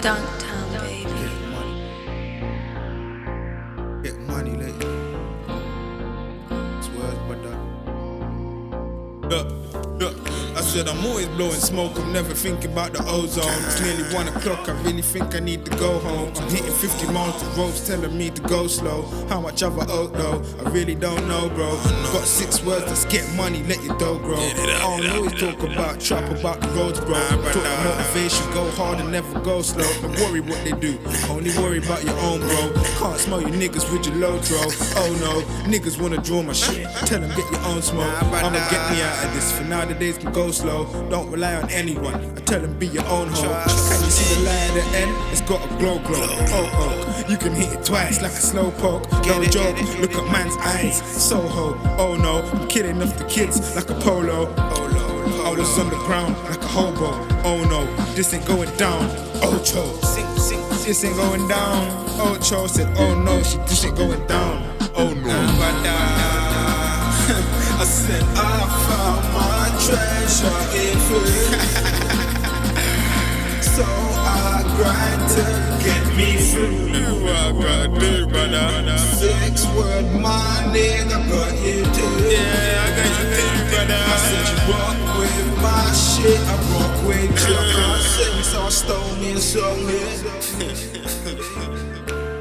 Dunktown, baby. Get money. Get money, lady. It's worth my done. Look, look. I said I'm always blowing smoke, I'm never thinking about the ozone. It's nearly one o'clock, I really think I need to go home. I'm hitting 50 miles, the road's telling me to go slow. How much have I owed though? I really don't know, bro. Got six words, let's get money, let your dough grow. I don't always talk about trap, about the roads, bro. Talk motivation, go hard and never go slow. Don't worry what they do, only worry about your own, bro. Can't smell you niggas with your low throw. Oh no, niggas wanna draw my shit. Tell them get your own smoke. I'ma get me out of this. For now, the days can go slow. Don't rely on anyone. I tell them be your own hoe. Can you see the light at the end? It's got a glow glow. Oh oh, you can hit it twice like a slow poke. No joke. Look at man's eyes. Soho. Oh no, I'm kidding off the kids like a polo. I was on the ground like a hobo. Oh no, this ain't going down. Ocho. This ain't going down. Ocho said, Oh no, she, this ain't going down. Oh no. I said I found my treasure in food. so I grind to get me through. What I gotta brother? Six word my nigga got you too. Yeah, I got you too, brother. I said you rock with my shit, I rock with you. I can't sing, so I stole me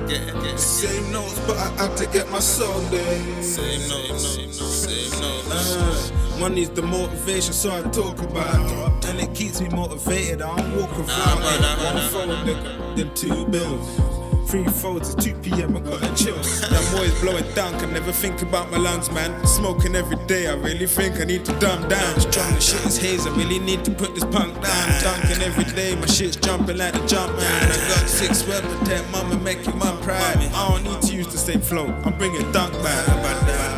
song. Same notes, but I had to get my soul there. Same notes, same no, same notes. Uh, money's the motivation, so I talk about it. And it keeps me motivated. I don't walk around it. One phone, nigga, then two bills. Three folds at 2 p.m. I gotta chill. Them boys blowing down, can never think about my lungs, man. Smoking every day, I really think I need to dumb down. Strong the shit is haze, I really need to put this punk down. Dunking every day, my shit's jumping like a jump man. I got six web protect mama, make your mum proud. I don't need to use the same flow, I'm bringing dunk back.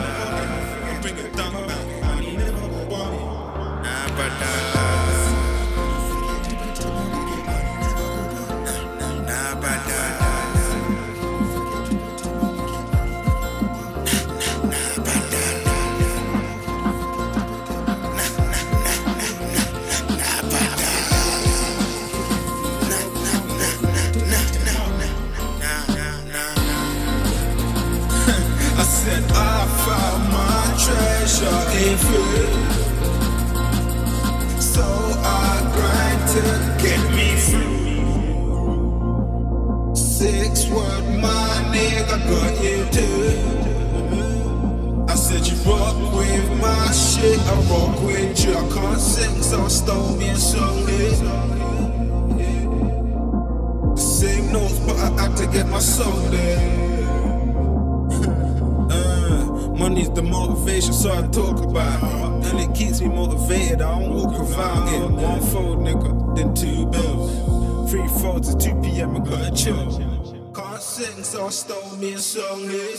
I said I found my treasure in food. So I grind to get me through. Six word my nigga got you too. I said you rock with my shit, I rock with you. I can't sing, so I stole a song. Same notes, but I had to get my song there. Money's the motivation, so I talk about it. And it keeps me motivated, I don't walk around it. One fold, nigga, then two bills. Three folds at 2 p.m., I gotta chill. Can't sing, so I stole me a song here.